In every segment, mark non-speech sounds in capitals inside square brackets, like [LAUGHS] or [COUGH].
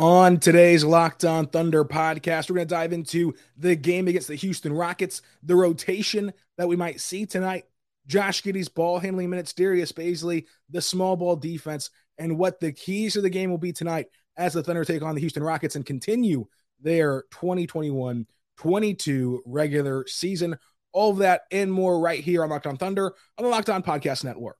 On today's Locked On Thunder podcast, we're going to dive into the game against the Houston Rockets, the rotation that we might see tonight, Josh Giddey's ball handling minutes, Darius Bazley, the small ball defense, and what the keys to the game will be tonight as the Thunder take on the Houston Rockets and continue their 2021 22 regular season. All of that and more right here on Locked On Thunder on the Locked On Podcast Network.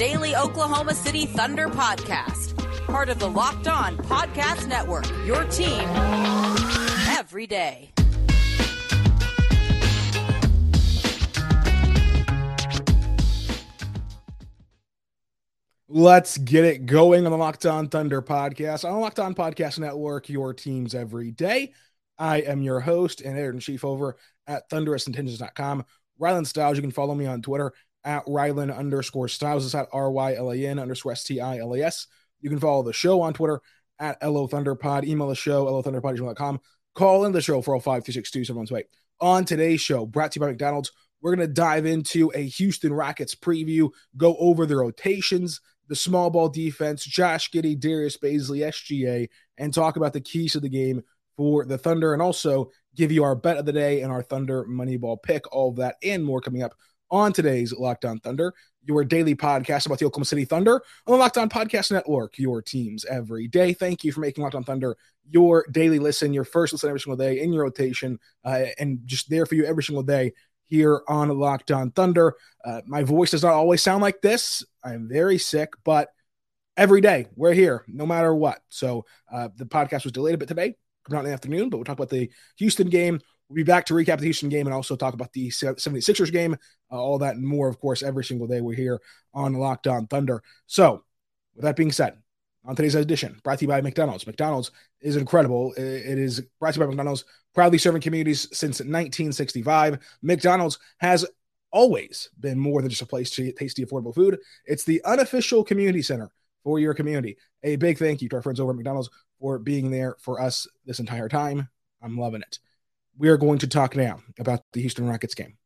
Daily Oklahoma City Thunder podcast part of the Locked On Podcast Network. Your team every day. Let's get it going on the Locked On Thunder podcast on the Locked On Podcast Network, your teams every day. I am your host and editor in chief over at thunderousintentions.com. Rylan Stiles. you can follow me on Twitter at Rylan underscore Stiles. It's at R Y L A N underscore S T I L A S. You can follow the show on Twitter at LO Thunderpod. Email the show, LOThunderpod.com. Call in the show, 405 262 7128. On today's show, brought to you by McDonald's, we're going to dive into a Houston Rockets preview, go over the rotations, the small ball defense, Josh Giddey, Darius Bazley, SGA, and talk about the keys to the game for the Thunder, and also give you our bet of the day and our Thunder Moneyball pick. All of that and more coming up on today's Locked On Thunder, your daily podcast about the Oklahoma City Thunder on the Locked On Podcast Network, your teams every day. Thank you for making Locked On Thunder your daily listen, your first listen every single day in your rotation, uh, and just there for you every single day here on Locked On Thunder. Uh, my voice does not always sound like this. I'm very sick, but every day we're here, no matter what. So uh, the podcast was delayed a bit today, out in the afternoon, but we'll talk about the Houston game We'll be back to recap the Houston game and also talk about the 76ers game, uh, all that and more, of course, every single day we're here on Locked On Thunder. So, with that being said, on today's edition, brought to you by McDonald's. McDonald's is incredible. It is brought to you by McDonald's, proudly serving communities since 1965. McDonald's has always been more than just a place to eat tasty, affordable food. It's the unofficial community center for your community. A big thank you to our friends over at McDonald's for being there for us this entire time. I'm loving it we are going to talk now about the Houston Rockets game.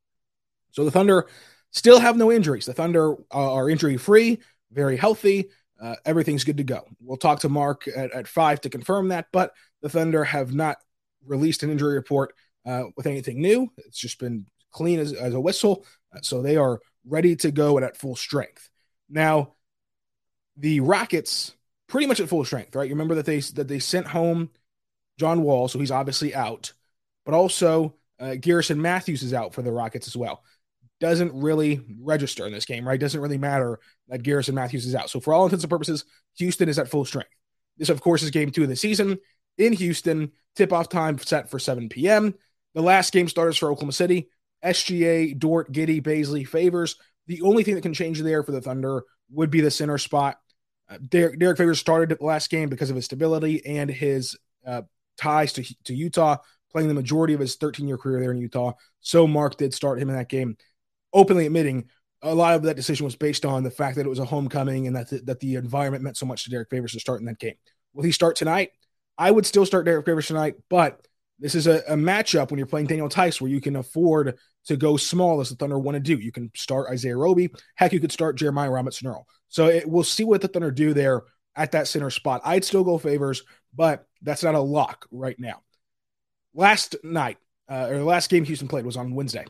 So the Thunder still have no injuries. The Thunder are injury free, very healthy. Uh, everything's good to go. We'll talk to Mark at, at, five to confirm that, but the Thunder have not released an injury report uh, with anything new. It's just been clean as, as a whistle. Uh, so they are ready to go and at full strength. Now, the Rockets pretty much at full strength, right? You remember that they that they sent home John Wall, so he's obviously out but also uh, Garrison Matthews is out for the Rockets as well. Doesn't really register in this game, right? Doesn't really matter that Garrison Matthews is out. So, for all intents and purposes, Houston is at full strength. This, of course, is game two of the season in Houston. Tip off time set for 7 p.m. The last game starters for Oklahoma City SGA, Dort, Giddey, Bazley, Favors. The only thing that can change there for the Thunder would be the center spot. Uh, Derrick, Derrick Favors started the last game because of his stability and his uh, ties to, to Utah playing the majority of his 13 year career there in Utah. So Mark did start him in that game, openly admitting a lot of that decision was based on the fact that it was a homecoming and that the, that the environment meant so much to Derrick Favors to start in that game. Will he start tonight? I would still start Derrick Favors tonight, but this is a, a matchup when you're playing Daniel Theis where you can afford to go small as the Thunder want to do. You can start Isaiah Roby. Heck, you could start Jeremiah Robinson Earl. So it, we'll see what the Thunder do there at that center spot. I'd still go Favors, but that's not a lock right now last night, uh, or the last game Houston played was on Wednesday.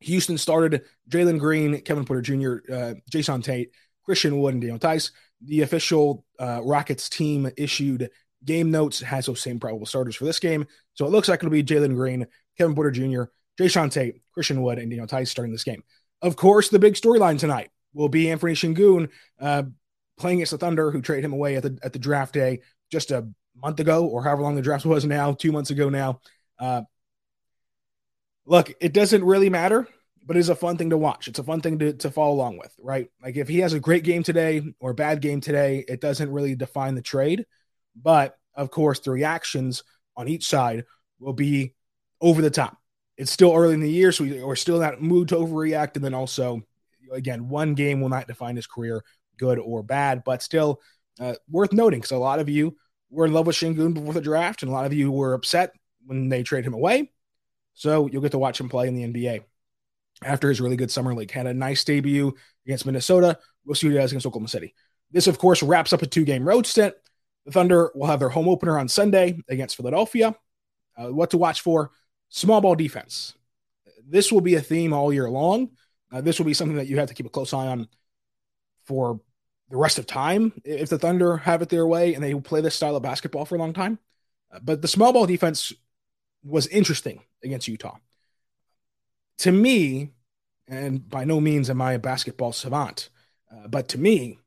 Houston started Jalen Green, Kevin Porter Jr., uh, Jae'Sean Tate, Christian Wood, and Daniel Theis. The official uh, Rockets team issued game notes has those same probable starters for this game. So it looks like it'll be Jalen Green, Kevin Porter Jr., Jae'Sean Tate, Christian Wood, and Daniel Theis starting this game. Of course, the big storyline tonight will be Anthony Sengun uh, playing against the Thunder, who traded him away at the at the draft day just a month ago or however long the draft was now, two months ago now. Uh, look, it doesn't really matter, but it's a fun thing to watch. It's a fun thing to, to follow along with, right? Like if he has a great game today or a bad game today, it doesn't really define the trade. But of course, the reactions on each side will be over the top. It's still early in the year, so we, are still in that mood to overreact. And then also, again, one game will not define his career, good or bad, but still uh, worth noting because a lot of you were in love with Sengun before the draft, and a lot of you were upset when they trade him away. So you'll get to watch him play in the NBA after his really good summer league. Had a nice debut against Minnesota. We'll see what he does against Oklahoma City. This, of course, wraps up a two game road stint. The Thunder will have their home opener on Sunday against Philadelphia. Uh, what to watch for? Small ball defense. This will be a theme all year long. Uh, this will be something that you have to keep a close eye on for the rest of time if the Thunder have it their way and they play this style of basketball for a long time. Uh, but the small ball defense was interesting against Utah. To me, and by no means am I a basketball savant, uh, but to me,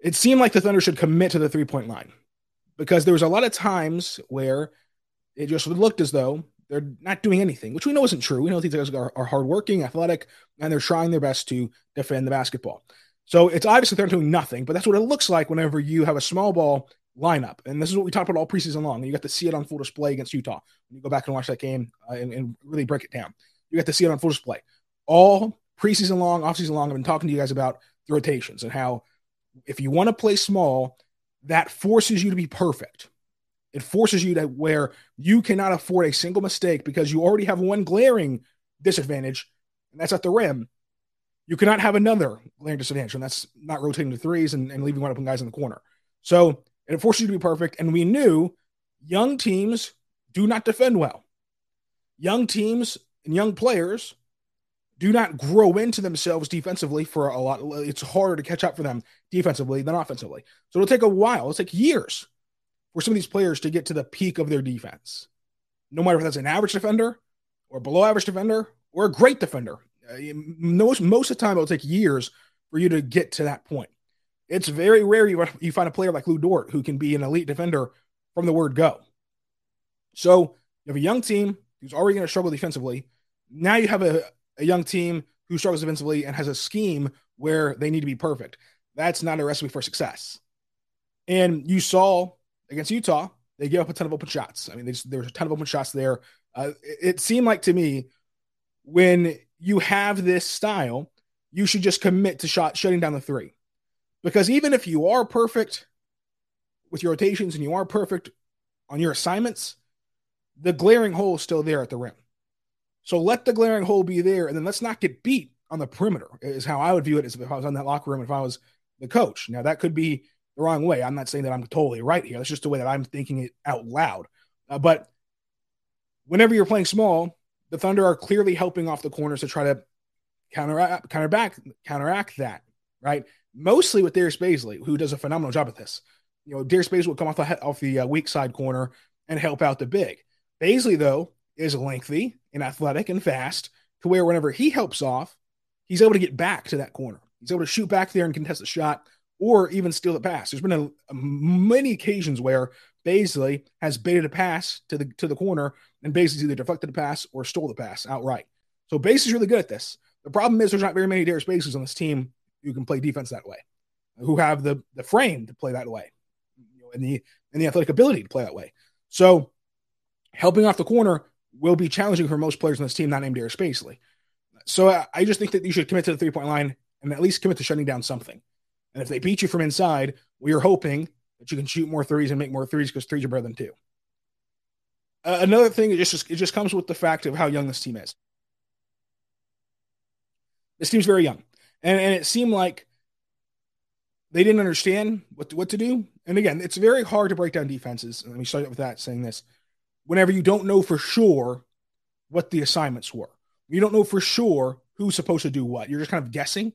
it seemed like the Thunder should commit to the three point line because there was a lot of times where it just looked as though they're not doing anything, which we know isn't true. We know these guys are, are hardworking, athletic, and they're trying their best to defend the basketball. So it's obviously they're doing nothing, but that's what it looks like whenever you have a small ball lineup. And this is what we talked about all preseason long. And you got to see it on full display against Utah. When you go back and watch that game uh, and, and, really break it down, you got to see it on full display. All preseason long, offseason long, I've been talking to you guys about the rotations and how if you want to play small, that forces you to be perfect. It forces you to where you cannot afford a single mistake because you already have one glaring disadvantage, and that's at the rim. You cannot have another glaring disadvantage, and that's not rotating to threes and, and leaving one open guys in the corner. So it forces you to be perfect. And we knew young teams do not defend well. Young teams and young players do not grow into themselves defensively for a lot. It's harder to catch up for them defensively than offensively. So it'll take a while. It'll take years for some of these players to get to the peak of their defense. No matter if that's an average defender or below average defender or a great defender. Uh, most, most of the time, it'll take years for you to get to that point. It's very rare you, you find a player like Lou Dort who can be an elite defender from the word go. So you have a young team who's already going to struggle defensively. Now you have a, a young team who struggles defensively and has a scheme where they need to be perfect. That's not a recipe for success. And you saw against Utah, they gave up a ton of open shots. I mean, just, there was a ton of open shots there. Uh, it, it seemed like to me when you have this style, you should just commit to shot shutting down the three. Because even if you are perfect with your rotations and you are perfect on your assignments, the glaring hole is still there at the rim. So let the glaring hole be there, and then let's not get beat on the perimeter, is how I would view it as if I was on that locker room, if I was the coach. Now, that could be the wrong way. I'm not saying that I'm totally right here. That's just the way that I'm thinking it out loud. Uh, but whenever you're playing small, the Thunder are clearly helping off the corners to try to counteract, counteract, counteract that, right? Mostly with Darius Bazley, who does a phenomenal job at this. You know, Darius Bazley will come off the off the uh, weak side corner and help out the big. Bazley, though, is lengthy and athletic and fast to where whenever he helps off, he's able to get back to that corner. He's able to shoot back there and contest the shot or even steal the pass. There's been a, a, many occasions where Bazley has baited a pass to the to the corner and Bazley's either deflected the pass or stole the pass outright. So Bazley's really good at this. The problem is there's not very many Darius Bazleys on this team who can play defense that way, who have the the frame to play that way, you know, and the and the athletic ability to play that way. So helping off the corner will be challenging for most players on this team not named Darius Bazley. So I, I just think that you should commit to the three point line and at least commit to shutting down something. And if they beat you from inside, we are hoping you can shoot more threes and make more threes because threes are better than two. Uh, another thing, it just it just comes with the fact of how young this team is. This team's very young, and and it seemed like they didn't understand what to, what to do. And again, it's very hard to break down defenses. Let me start with that, saying this: whenever you don't know for sure what the assignments were, you don't know for sure who's supposed to do what. You're just kind of guessing.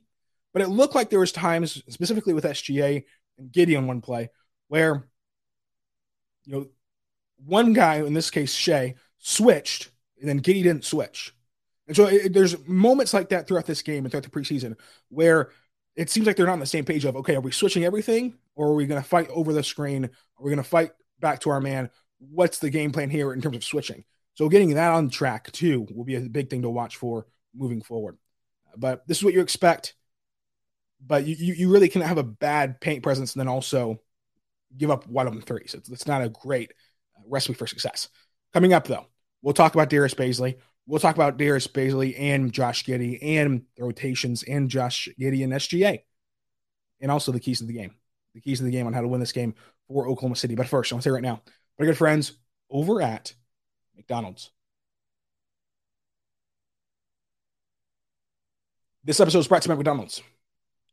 But it looked like there was times, specifically with SGA and Giddey on one play, where you know one guy, in this case Shai, switched, and then Giddey didn't switch. And so it, there's moments like that throughout this game and throughout the preseason where it seems like they're not on the same page of okay, are we switching everything, or are we going to fight over the screen? Are we going to fight back to our man? What's the game plan here in terms of switching? So getting that on track too will be a big thing to watch for moving forward. But this is what you expect. But you, you, you really can have a bad paint presence and then also give up wide open threes. It's, it's not a great uh, recipe for success. Coming up though, we'll talk about Darius Bazley. We'll talk about Darius Bazley and Josh Giddey and the rotations and Josh Giddey and SGA, and also the keys to the game. The keys to the game on how to win this game for Oklahoma City. But first, I want to say right now, my good friends over at McDonald's. This episode is brought to you by McDonald's.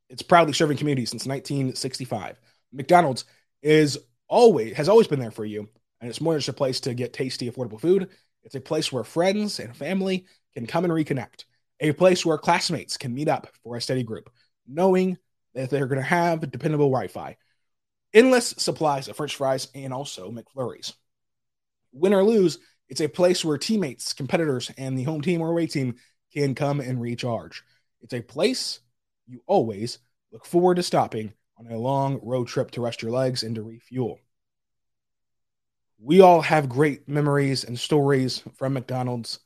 It's proudly serving communities since 1965. McDonald's is always has always been there for you, and it's more than just a place to get tasty, affordable food. It's a place where friends and family can come and reconnect. A place where classmates can meet up for a study group, knowing that they're going to have dependable Wi-Fi, endless supplies of French fries, and also McFlurries. Win or lose, it's a place where teammates, competitors, and the home team or away team can come and recharge. It's a place you always look forward to stopping on a long road trip to rest your legs and to refuel. We all have great memories and stories from McDonald's.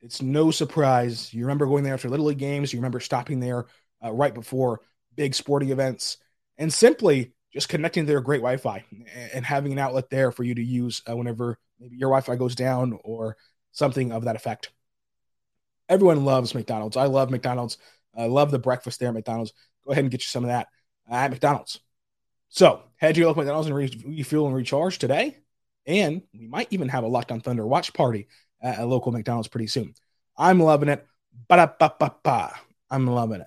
It's no surprise. You remember going there after Little League games, you remember stopping there uh, right before big sporting events, and simply just connecting to their great Wi Fi and having an outlet there for you to use uh, whenever maybe your Wi Fi goes down or something of that effect. Everyone loves McDonald's. I love McDonald's. I love the breakfast there at McDonald's. Go ahead and get you some of that at McDonald's. So head to your local McDonald's and refuel and recharge today. And we might even have a Locked On Thunder watch party at a local McDonald's pretty soon. I'm loving it. Ba-da-ba-ba-ba. I'm loving it.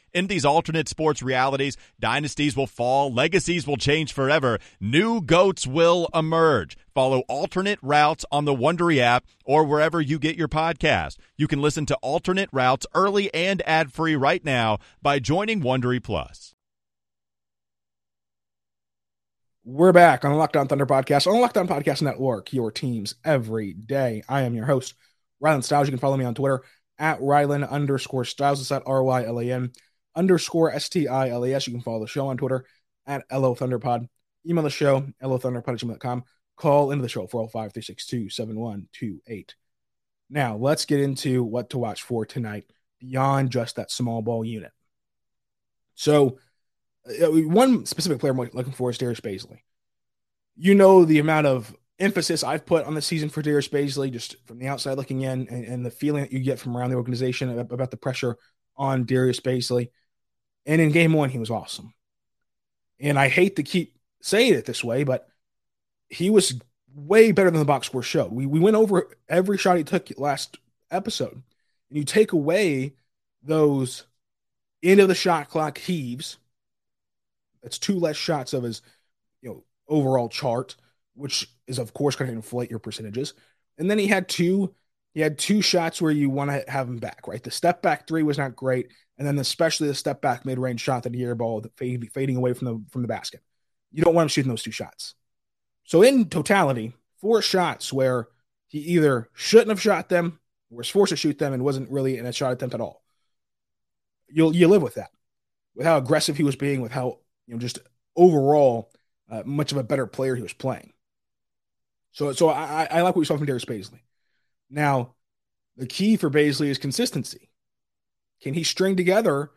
In these alternate sports realities, dynasties will fall, legacies will change forever, new goats will emerge. Follow alternate routes on the Wondery app or wherever you get your podcast. You can listen to alternate routes early and ad free right now by joining Wondery Plus. We're back on the Locked On Thunder podcast on the Locked On Podcast Network, your teams every day. I am your host, Rylan Stiles. You can follow me on Twitter at Rylan underscore Stiles. It's at R Y L A N underscore S T I L A S. You can follow the show on Twitter at LO Thunderpod. Email the show, lothunderpod.com. Call into the show, 405 362 7128. Now, let's get into what to watch for tonight beyond just that small ball unit. So, uh, one specific player I'm looking for is Darius Bazley. You know the amount of emphasis I've put on the season for Darius Bazley, just from the outside looking in, and, and the feeling that you get from around the organization about, the pressure on Darius Bazley. And in game one, he was awesome. And I hate to keep saying it this way, but he was way better than the box score showed. We, we went over every shot he took last episode. And you take away those end of the shot clock heaves. That's two less shots of his you know overall chart, which is of course going to inflate your percentages. And then he had two he had two shots where you want to have him back, right? The step back three was not great, and then especially the step back mid range shot that he airballed fading, fading away from the from the basket. You don't want him shooting those two shots. So in totality, four shots where he either shouldn't have shot them, was forced to shoot them, and wasn't really in a shot attempt at all. You'll you live with that, with how aggressive he was being, with how you know just overall uh, much of a better player he was playing. So so I, I like what we saw from Darius Bazley. Now, the key for Bazley is consistency. Can he string together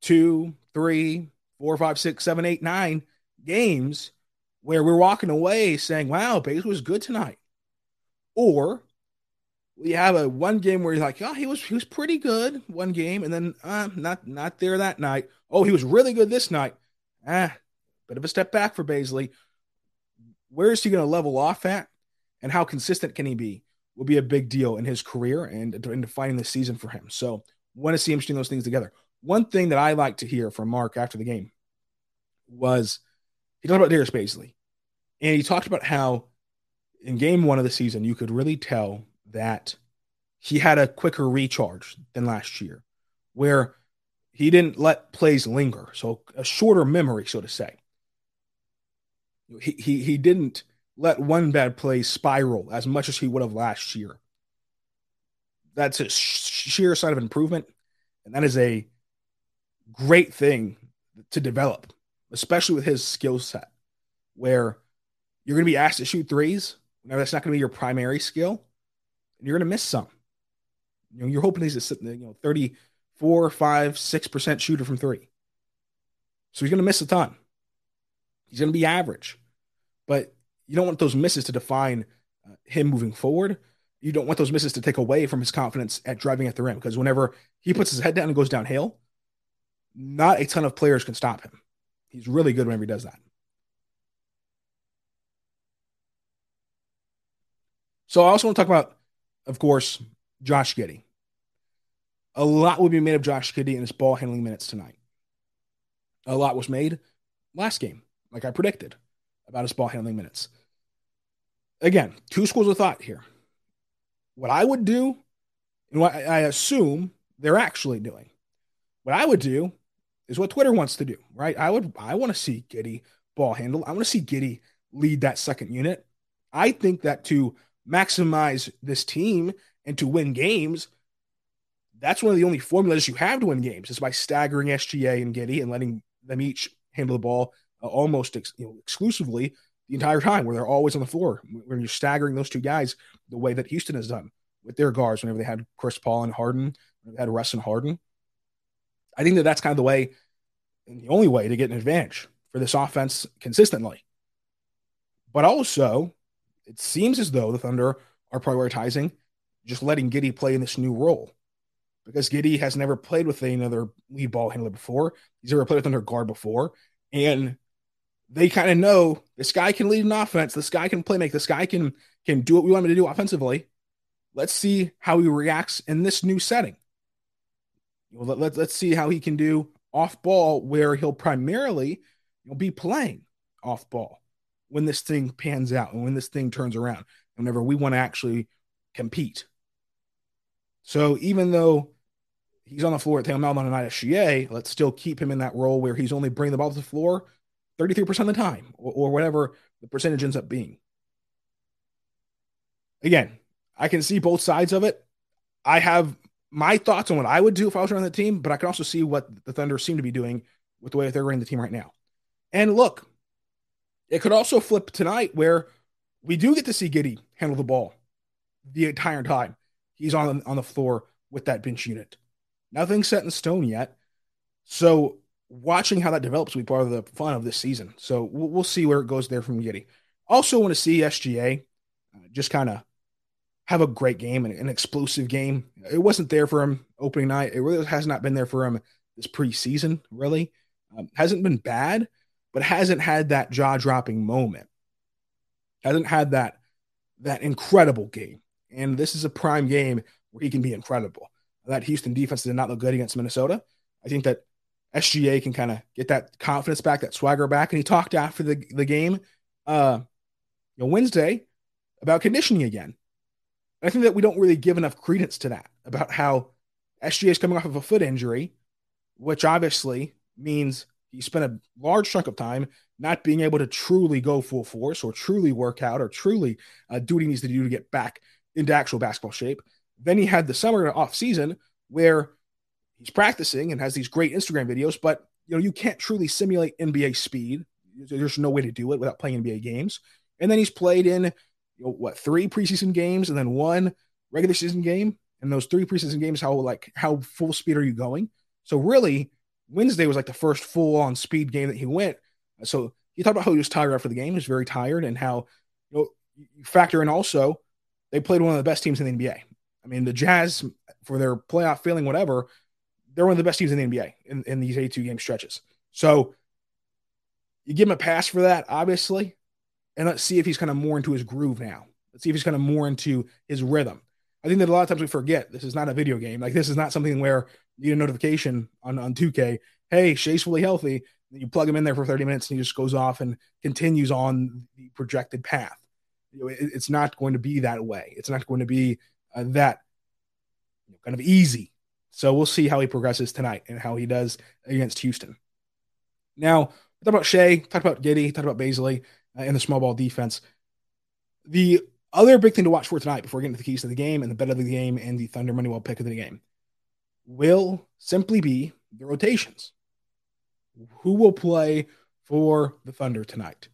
two, three, four, five, six, seven, eight, nine games where we're walking away saying, wow, Bazley was good tonight? Or we have a one game where you're like, oh, he was he was pretty good one game, and then uh, not not there that night. Oh, he was really good this night. Ah, bit of a step back for Bazley. Where is he going to level off at? and how consistent can he be will be a big deal in his career and in defining the season for him. So, want to see him string those things together. One thing that I like to hear from Mark after the game was he talked about Darius Bazley, and he talked about how in game one of the season you could really tell that he had a quicker recharge than last year, where he didn't let plays linger, so a shorter memory, so to say. He he he didn't let one bad play spiral as much as he would have last year. That's a sheer sign of improvement, and that is a great thing to develop, especially with his skill set, where you're going to be asked to shoot threes. Now that's not going to be your primary skill, and you're going to miss some. You know, you're hoping he's a you know 34, 5, 6% shooter from three. So he's going to miss a ton. He's going to be average. But you don't want those misses to define uh, him moving forward. You don't want those misses to take away from his confidence at driving at the rim because whenever he puts his head down and goes downhill, not a ton of players can stop him. He's really good whenever he does that. So I also want to talk about, of course, Josh Giddey. A lot will be made of Josh Giddey in his ball handling minutes tonight. A lot was made last game, like I predicted, about his ball handling minutes. Again, two schools of thought here. What I would do, and what I assume they're actually doing, what I would do is what Twitter wants to do, right? I would I want to see Giddey ball handle. I want to see Giddey lead that second unit. I think that to maximize this team and to win games, that's one of the only formulas you have to win games is by staggering SGA and Giddey and letting them each handle the ball uh, almost ex- you know, exclusively the entire time, where they're always on the floor. When you're staggering those two guys the way that Houston has done with their guards whenever they had Chris Paul and Harden, they had Russ and Harden. I think that that's kind of the way, and the only way to get an advantage for this offense consistently. But also, it seems as though the Thunder are prioritizing just letting Giddey play in this new role because Giddey has never played with another lead ball handler before. He's never played with under guard before. And they kind of know this guy can lead an offense. This guy can play make. This guy can can do what we want him to do offensively. Let's see how he reacts in this new setting. let, let, let's see how he can do off ball where he'll primarily you be playing off ball when this thing pans out and when this thing turns around, whenever we want to actually compete. So even though he's on the floor at Taylor Melvin and not SGA, let's still keep him in that role where he's only bringing the ball to the floor 33% of the time or, or whatever the percentage ends up being. Again, I can see both sides of it. I have my thoughts on what I would do if I was running the team, but I can also see what the Thunder seem to be doing with the way that they're running the team right now. And look, it could also flip tonight where we do get to see Giddey handle the ball the entire time he's on on the floor with that bench unit. Nothing set in stone yet. So watching how that develops will be part of the fun of this season. So we'll, we'll see where it goes there from Giddey. Also want to see SGA uh, just kind of have a great game and an explosive game. It wasn't there for him opening night. It really has not been there for him this preseason, really. Um, hasn't been bad, but hasn't had that jaw dropping moment. Hasn't had that that incredible game. And this is a prime game where he can be incredible. That Houston defense did not look good against Minnesota. I think that SGA can kind of get that confidence back, that swagger back. And he talked after the, the game, uh, you know, Wednesday about conditioning again. And I think that we don't really give enough credence to that about how SGA is coming off of a foot injury, which obviously means he spent a large chunk of time not being able to truly go full force or truly work out or truly uh, do what he needs to do to get back into actual basketball shape. Then he had the summer off season where he's practicing and has these great Instagram videos, but you know, you can't truly simulate NBA speed. There's no way to do it without playing NBA games. And then he's played in you know, what three preseason games and then one regular season game. And those three preseason games, how like how full speed are you going? So really, Wednesday was like the first full on speed game that he went. So he talked about how he was tired after the game. He was very tired, and how you know you factor in also they played one of the best teams in the NBA. I mean, the Jazz for their playoff feeling, whatever, they're one of the best teams in the NBA in, in these 82 game stretches. So you give him a pass for that, obviously, and let's see if he's kind of more into his groove now. Let's see if he's kind of more into his rhythm. I think that a lot of times we forget this is not a video game. Like this is not something where you get a notification on, on 2K, hey, Shai's fully healthy. You plug him in there for 30 minutes and he just goes off and continues on the projected path. You know, it, it's not going to be that way. It's not going to be uh, that you know, kind of easy. So we'll see how he progresses tonight and how he does against Houston. Now, talk about Shai, talk about Giddey, talk about Bazley uh, and the small ball defense. The other big thing to watch for tonight before getting to the keys to the game and the bet of the game and the Thunder Moneyball pick of the game will simply be the rotations. Who will play for the Thunder tonight?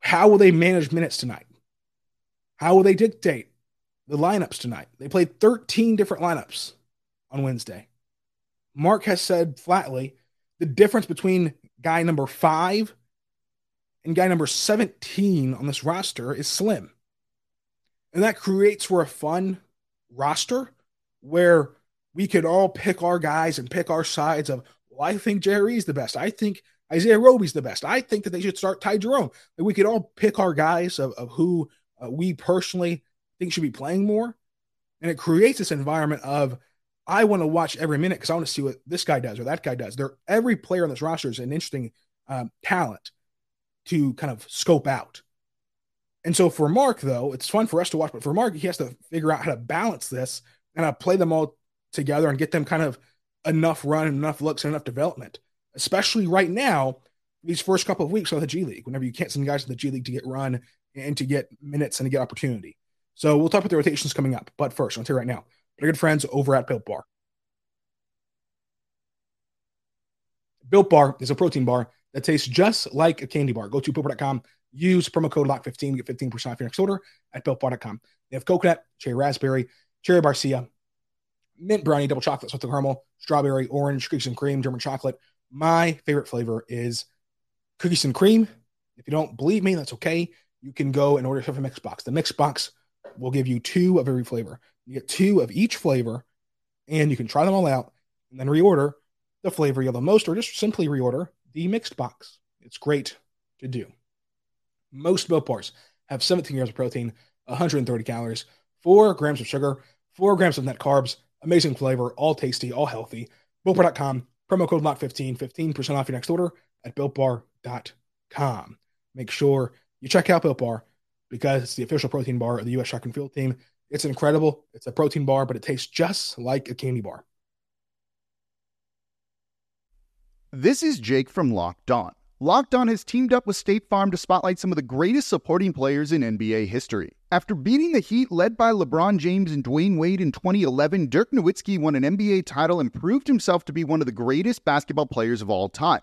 How will they manage minutes tonight? How will they dictate the lineups tonight? They played 13 different lineups on Wednesday. Mark has said flatly the difference between guy number five and guy number 17 on this roster is slim. And that creates for a fun roster where we could all pick our guys and pick our sides of, well, I think Jerry's the best. I think Isaiah Roby's the best. I think that they should start Ty Jerome. We could all pick our guys of, of who uh, we personally think should be playing more. And it creates this environment of, I want to watch every minute because I want to see what this guy does or that guy does. There, every player on this roster is an interesting um, talent to kind of scope out. And so for Mark, though, it's fun for us to watch, but for Mark, he has to figure out how to balance this and how to play them all together and get them kind of enough run and enough looks and enough development, especially right now, these first couple of weeks of the G League, whenever you can't send guys to the G League to get run and to get minutes and to get opportunity. So we'll talk about the rotations coming up. But first, I'll tell you right now, our good friends over at Built Bar. Built Bar is a protein bar that tastes just like a candy bar. Go to builtbar.com, use promo code LOCK15, get 15% off your next order at builtbar.com. They have coconut, cherry raspberry, cherry barcia, mint brownie, double chocolate, salted caramel, strawberry, orange, cookies and cream, German chocolate. My favorite flavor is cookies and cream. If you don't believe me, that's okay. You can go and order from a mix box. The mix will give you two of every flavor. You get two of each flavor, and you can try them all out and then reorder the flavor you love the most, or just simply reorder the mixed box. It's great to do. Most Built Bars have 17 grams of protein, 130 calories, 4 grams of sugar, 4 grams of net carbs, amazing flavor, all tasty, all healthy. BuiltBar.com, promo code LOCK15, 15% off your next order at BuiltBar.com. Make sure you check out Built Bar because it's the official protein bar of the U.S. Track and Field Team. It's incredible. It's a protein bar, but it tastes just like a candy bar. This is Jake from Locked On. Locked On has teamed up with State Farm to spotlight some of the greatest supporting players in NBA history. After beating the Heat led by LeBron James and Dwyane Wade in 2011, Dirk Nowitzki won an NBA title and proved himself to be one of the greatest basketball players of all time.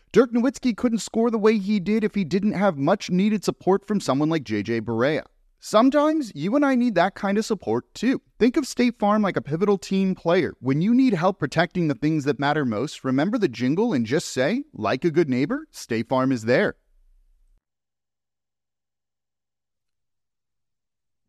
Dirk Nowitzki couldn't score the way he did if he didn't have much needed support from someone like JJ Barea. Sometimes you and I need that kind of support too. Think of State Farm like a pivotal team player. When you need help protecting the things that matter most, remember the jingle and just say, like a good neighbor, State Farm is there.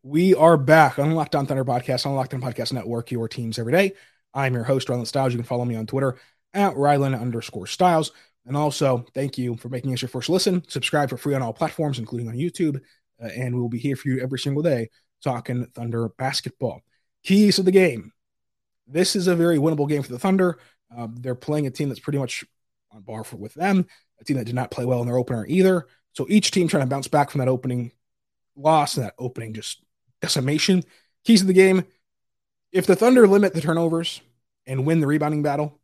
We are back on Locked On Thunder Podcast on Locked On Podcast Network, your teams every day. I'm your host, Rylan Stiles. You can follow me on Twitter at Rylan underscore Stiles. And also, thank you for making us your first listen. Subscribe for free on all platforms, including on YouTube uh, and we'll be here for you every single day talking Thunder basketball. Keys of the game. This is a very winnable game for the Thunder. Uh, they're playing a team that's pretty much on bar for, with them, a team that did not play well in their opener either. So each team trying to bounce back from that opening loss and that opening just decimation. Keys of the game. If the Thunder limit the turnovers and win the rebounding battle,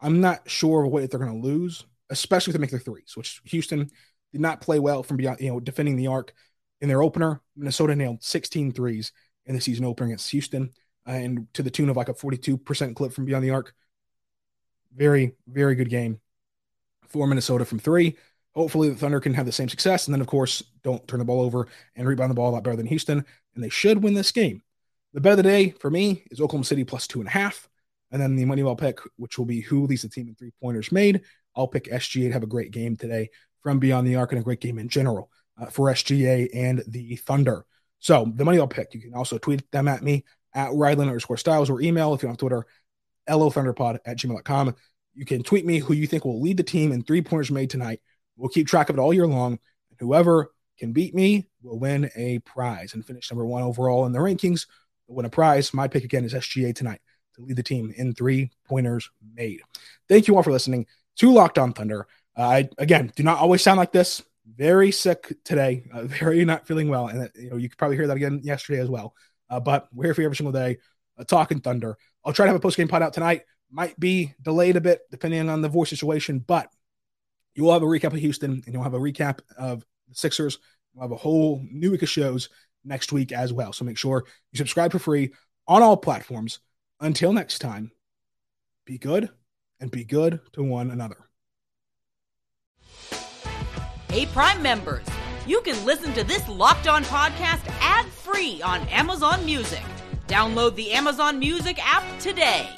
I'm not sure what they're going to lose, especially if they make their threes, which Houston did not play well from beyond, you know, defending the arc in their opener. Minnesota nailed 16 threes in the season opener against Houston uh, and to the tune of like a 42% clip from beyond the arc. Very, very good game for Minnesota from three. Hopefully, the Thunder can have the same success. And then, of course, don't turn the ball over and rebound the ball a lot better than Houston. and they should win this game. The bet of the day for me is Oklahoma City plus two and a half. And then the moneyball pick, which will be who leads the team in three pointers made. I'll pick SGA to have a great game today from Beyond the Arc and a great game in general uh, for SGA and the Thunder. So the money I'll pick. You can also tweet them at me at Rylan underscore Stiles or email if you're on Twitter, lothunderpod at gmail.com. You can tweet me who you think will lead the team in three pointers made tonight. We'll keep track of it all year long. Whoever can beat me will win a prize and finish number one overall in the rankings. Win a prize. My pick again is SGA tonight to lead the team in three pointers made. Thank you all for listening to Locked On Thunder. Uh, I again do not always sound like this. Very sick today. Uh, [LAUGHS] very not feeling well, and you know you could probably hear that again yesterday as well. Uh, but we're here for you every single day, uh, talking Thunder. I'll try to have a post game pod out tonight. Might be delayed a bit depending on the voice situation, but you will have a recap of Houston, and you'll have a recap of the Sixers. We'll have a whole new week of shows next week as well. So make sure you subscribe for free on all platforms. Until next time, be good and be good to one another. Hey, Prime members, you can listen to this locked on podcast ad free on Amazon Music. Download the Amazon Music app today.